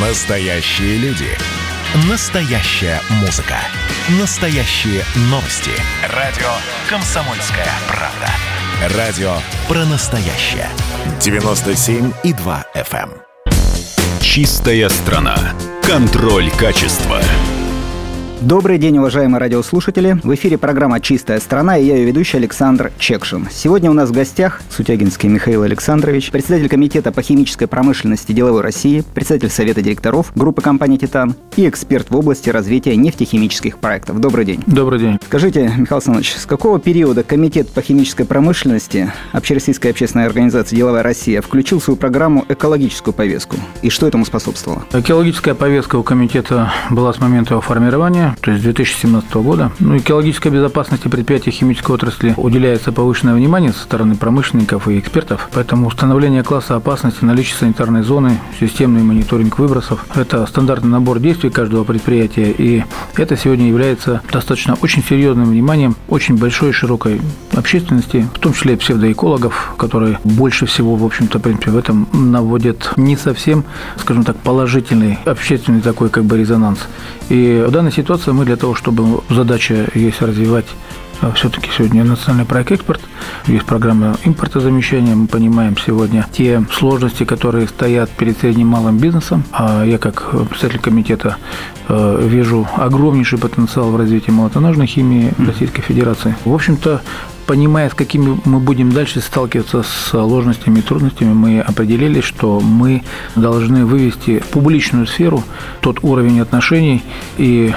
Настоящие люди. Настоящая музыка. Настоящие новости. Радио «Комсомольская правда». Радио про настоящее. 97,2 FM. эм. Чистая страна. Контроль качества. Добрый день, уважаемые радиослушатели. В эфире программа «Чистая страна» и я ее ведущий Александр Чекшин. Сегодня у нас в гостях Сутягинский Михаил Александрович, председатель Комитета по химической промышленности деловой России, председатель Совета директоров группы компании «Титан» и эксперт в области развития нефтехимических проектов. Добрый день. Добрый день. Скажите, Михаил Александрович, с какого периода Комитет по химической промышленности Общероссийской общественной организации «Деловая Россия» включил в свою программу экологическую повестку? И что этому способствовало? Экологическая повестка у комитета была с момента его формирования, то есть 2017 года. Ну, экологической безопасности предприятий химической отрасли уделяется повышенное внимание со стороны промышленников и экспертов. Поэтому установление класса опасности, наличие санитарной зоны, системный мониторинг выбросов – это стандартный набор действий каждого предприятия. И это сегодня является достаточно очень серьезным вниманием очень большой и широкой общественности, в том числе псевдоэкологов, которые больше всего, в общем-то, в принципе, в этом наводят не совсем, скажем так, положительный общественный такой как бы резонанс. И в данной ситуации мы для того, чтобы задача есть развивать все-таки сегодня национальный проект «Экспорт», есть программа импортозамещения, мы понимаем сегодня те сложности, которые стоят перед средним малым бизнесом, а я как представитель комитета э, вижу огромнейший потенциал в развитии молотоножной химии Российской Федерации. В общем-то, понимая, с какими мы будем дальше сталкиваться с сложностями и трудностями, мы определили, что мы должны вывести в публичную сферу тот уровень отношений и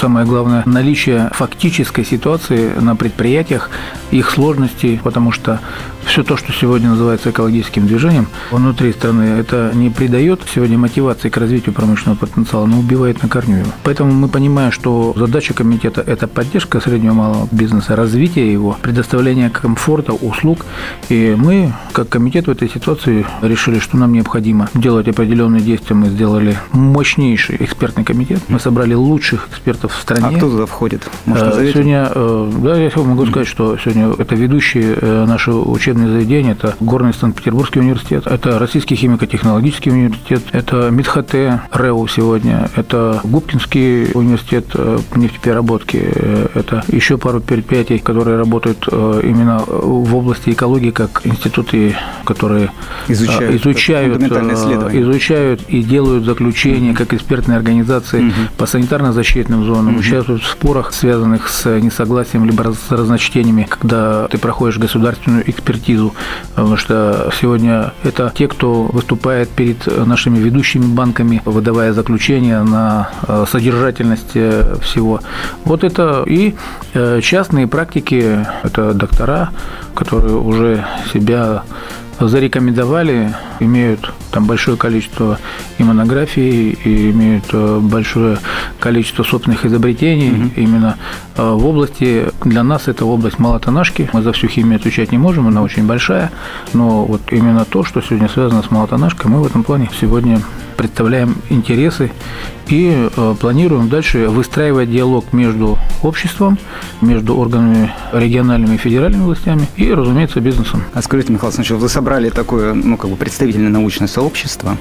самое главное, наличие фактической ситуации на предприятиях, их сложностей, потому что все то, что сегодня называется экологическим движением, внутри страны, это не придает сегодня мотивации к развитию промышленного потенциала, но убивает на корню его. Поэтому мы понимаем, что задача комитета – это поддержка среднего и малого бизнеса, развитие его, предоставление комфорта, услуг. И мы, как комитет в этой ситуации, решили, что нам необходимо делать определенные действия. Мы сделали мощнейший экспертный комитет. Мы собрали лучших экспертов в стране. А кто туда входит? Может, Э? Сегодня, э, да, я могу сказать, что сегодня это ведущие э, наши учебные заведения, это Горный Санкт-Петербургский университет, это Российский химико-технологический университет, это МИДХТ, РЭУ сегодня, это Губкинский университет э, нефтепереработки, э, это еще пару предприятий, которые работают именно в области экологии, как институты, которые Изучают, изучают, изучают и делают заключения, как экспертные организации по санитарно-защитным зонам, участвуют в спорах, связанных с несогласием либо с разночтениями, когда ты проходишь государственную экспертизу, потому что сегодня это те, кто выступает перед нашими ведущими банками, выдавая заключения на э, содержательность э, всего. Вот это и э, частные практики, это доктора, которые уже себя зарекомендовали, имеют там большое количество и монографий, и имеют э, большое количество собственных изобретений. Именно э, в области, для нас это область молотонашки. Мы за всю химию отвечать не можем, она очень большая, но вот именно то, что сегодня связано с молотонашкой, мы в этом плане сегодня представляем интересы и э, планируем дальше выстраивать диалог между обществом, между органами региональными и федеральными властями и, разумеется, бизнесом. А скажите, Михаил Александрович, вы собрали такое, ну, как бы представительное научное сообщество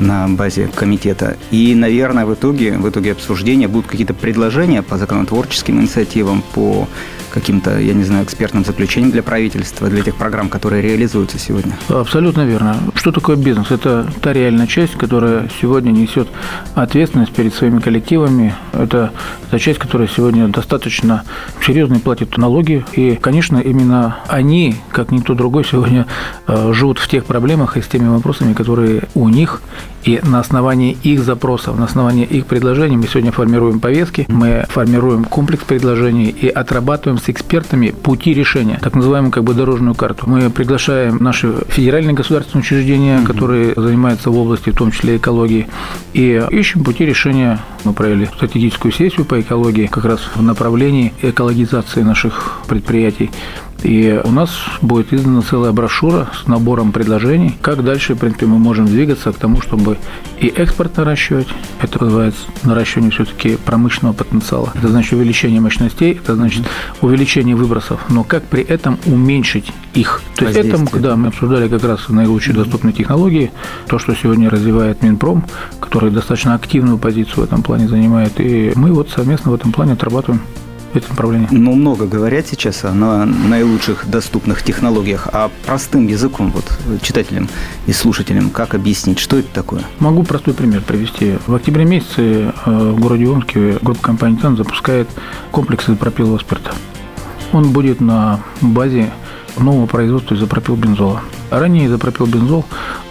на базе комитета, и, наверное, в итоге, в итоге обсуждения будут какие-то предложения по законотворческим инициативам, по каким-то, я не знаю, экспертным заключениям для правительства, для тех программ, которые реализуются сегодня. Абсолютно верно. Что такое бизнес? Это та реальная часть, которая сегодня несет ответственность перед своими коллективами. Это та часть, которая сегодня достаточно серьезно платит налоги. И, конечно, именно они, как никто другой, сегодня э, живут в тех проблемах и с теми вопросами, которые у них и на основании их запросов, на основании их предложений мы сегодня формируем повестки, мы формируем комплекс предложений и отрабатываем с экспертами пути решения, так называемую как бы дорожную карту. Мы приглашаем наши федеральные государственные учреждения, которые занимаются в области, в том числе экологии, и ищем пути решения решение мы провели стратегическую сессию по экологии как раз в направлении экологизации наших предприятий. И у нас будет издана целая брошюра с набором предложений, как дальше, в принципе, мы можем двигаться к тому, чтобы и экспорт наращивать, это называется наращивание все-таки промышленного потенциала, это значит увеличение мощностей, это значит увеличение выбросов, но как при этом уменьшить их. То есть это, да, мы обсуждали как раз наилучшие доступные технологии, то, что сегодня развивает Минпром, который достаточно активную позицию в этом плане занимает, и мы вот совместно в этом плане отрабатываем в этом направлении. Ну, много говорят сейчас о наилучших доступных технологиях, а простым языком, вот читателям и слушателям, как объяснить, что это такое? Могу простой пример привести. В октябре месяце э, в городе Омске группа компании «Тан» запускает комплекс изопропилового спирта. Он будет на базе нового производства изопропилбензола. Ранее изопропилбензол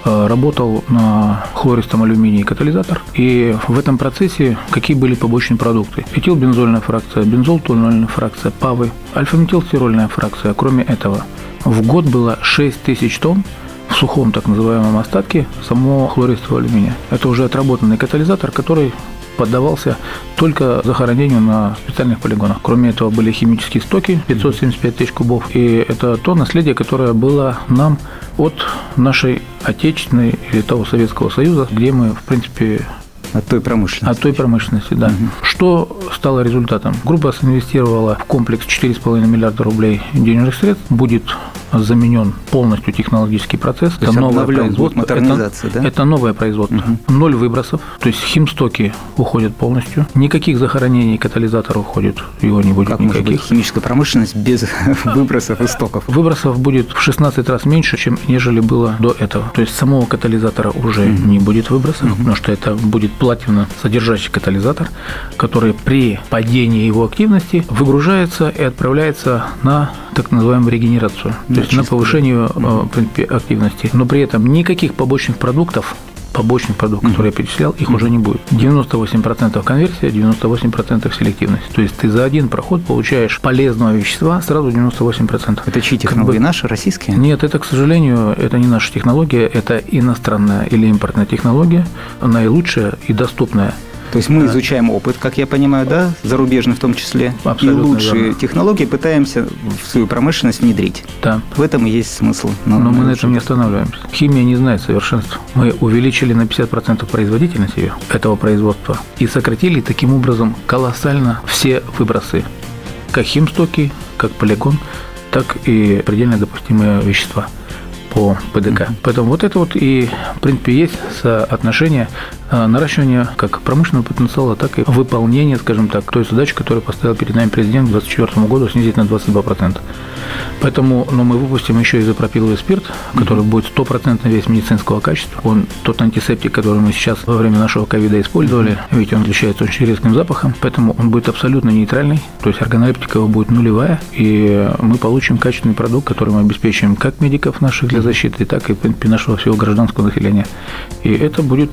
э, работал на хлористом алюминии катализатор, и в этом процессе какие были побочные продукты? Этилбензольная фракция, бензол-тональная фракция, ПАВы, альфа-метилстирольная фракция. Кроме этого, в год было 6 тысяч тонн в сухом так называемом остатке самого хлористого алюминия. Это уже отработанный катализатор, который поддавался только захоронению на специальных полигонах. Кроме этого были химические стоки 575 тысяч кубов. И это то наследие, которое было нам от нашей отечественной или того Советского Союза, где мы, в принципе, от той промышленности. От той промышленности, да. Угу. Что стало результатом? Группа инвестировала в комплекс 4,5 миллиарда рублей денежных средств. Будет заменен полностью технологический процесс. То это новое производство. Модернизация, это, да? это новое производство. Угу. Ноль выбросов, то есть химстоки уходят полностью. Никаких захоронений катализатора уходит, его не будет как никаких. Может быть химическая промышленность без выбросов и стоков? Выбросов будет в 16 раз меньше, чем нежели было до этого. То есть самого катализатора уже угу. не будет выбросов, угу. потому что это будет платина содержащий катализатор, который при падении его активности выгружается и отправляется на так называемую регенерацию, то есть на повышение э, в принципе, активности. Но при этом никаких побочных продуктов побочных продуктов, которые я перечислял, их уже не будет. 98% конверсия, 98% селективность. То есть ты за один проход получаешь полезного вещества сразу 98%. Это чьи технологии? Как бы... Наши, российские? Нет, это, к сожалению, это не наша технология, это иностранная или импортная технология, наилучшая и доступная. То есть мы изучаем опыт, как я понимаю, да, зарубежный в том числе, Абсолютно и лучшие верно. технологии пытаемся в свою промышленность внедрить. Да. В этом и есть смысл. Но, Но мы на этом не останавливаемся. Химия не знает совершенства. Мы увеличили на 50% производительность ее, этого производства, и сократили таким образом колоссально все выбросы, как химстоки, как полигон, так и предельно допустимые вещества по ПДК. Поэтому вот это вот и, в принципе, есть соотношение а, наращивания как промышленного потенциала, так и выполнения, скажем так, той задачи, которую поставил перед нами президент к 2024 году, снизить на 22%. Поэтому но мы выпустим еще изопропиловый спирт, который будет стопроцентно весь медицинского качества. Он тот антисептик, который мы сейчас во время нашего ковида использовали, ведь он отличается очень резким запахом, поэтому он будет абсолютно нейтральный, то есть органолептика его будет нулевая, и мы получим качественный продукт, который мы обеспечим как медиков наших для защиты, так и, нашего всего гражданского населения. И это будет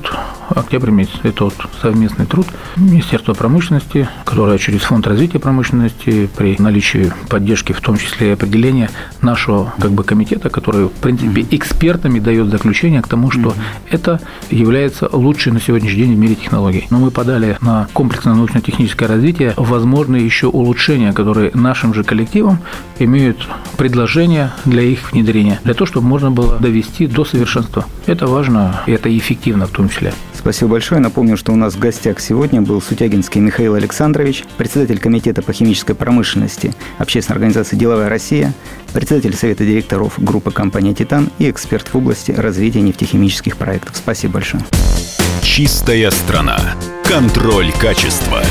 октябрь месяц. Это вот совместный труд Министерства промышленности, которое через Фонд развития промышленности при наличии поддержки, в том числе и определения нашего как бы комитета, который, в принципе, экспертами дает заключение к тому, что это является лучшей на сегодняшний день в мире технологией. Но мы подали на комплексное научно-техническое развитие возможные еще улучшения, которые нашим же коллективам имеют предложения для их внедрения, для того, чтобы можно было довести до совершенства. Это важно, и это эффективно в том числе. Спасибо большое. Напомню, что у нас в гостях сегодня был Сутягинский Михаил Александрович, председатель Комитета по химической промышленности Общественной организации «Деловая Россия», председатель Совета директоров группы компании «Титан» и эксперт в области развития нефтехимических проектов. Спасибо большое. Чистая страна. Контроль качества.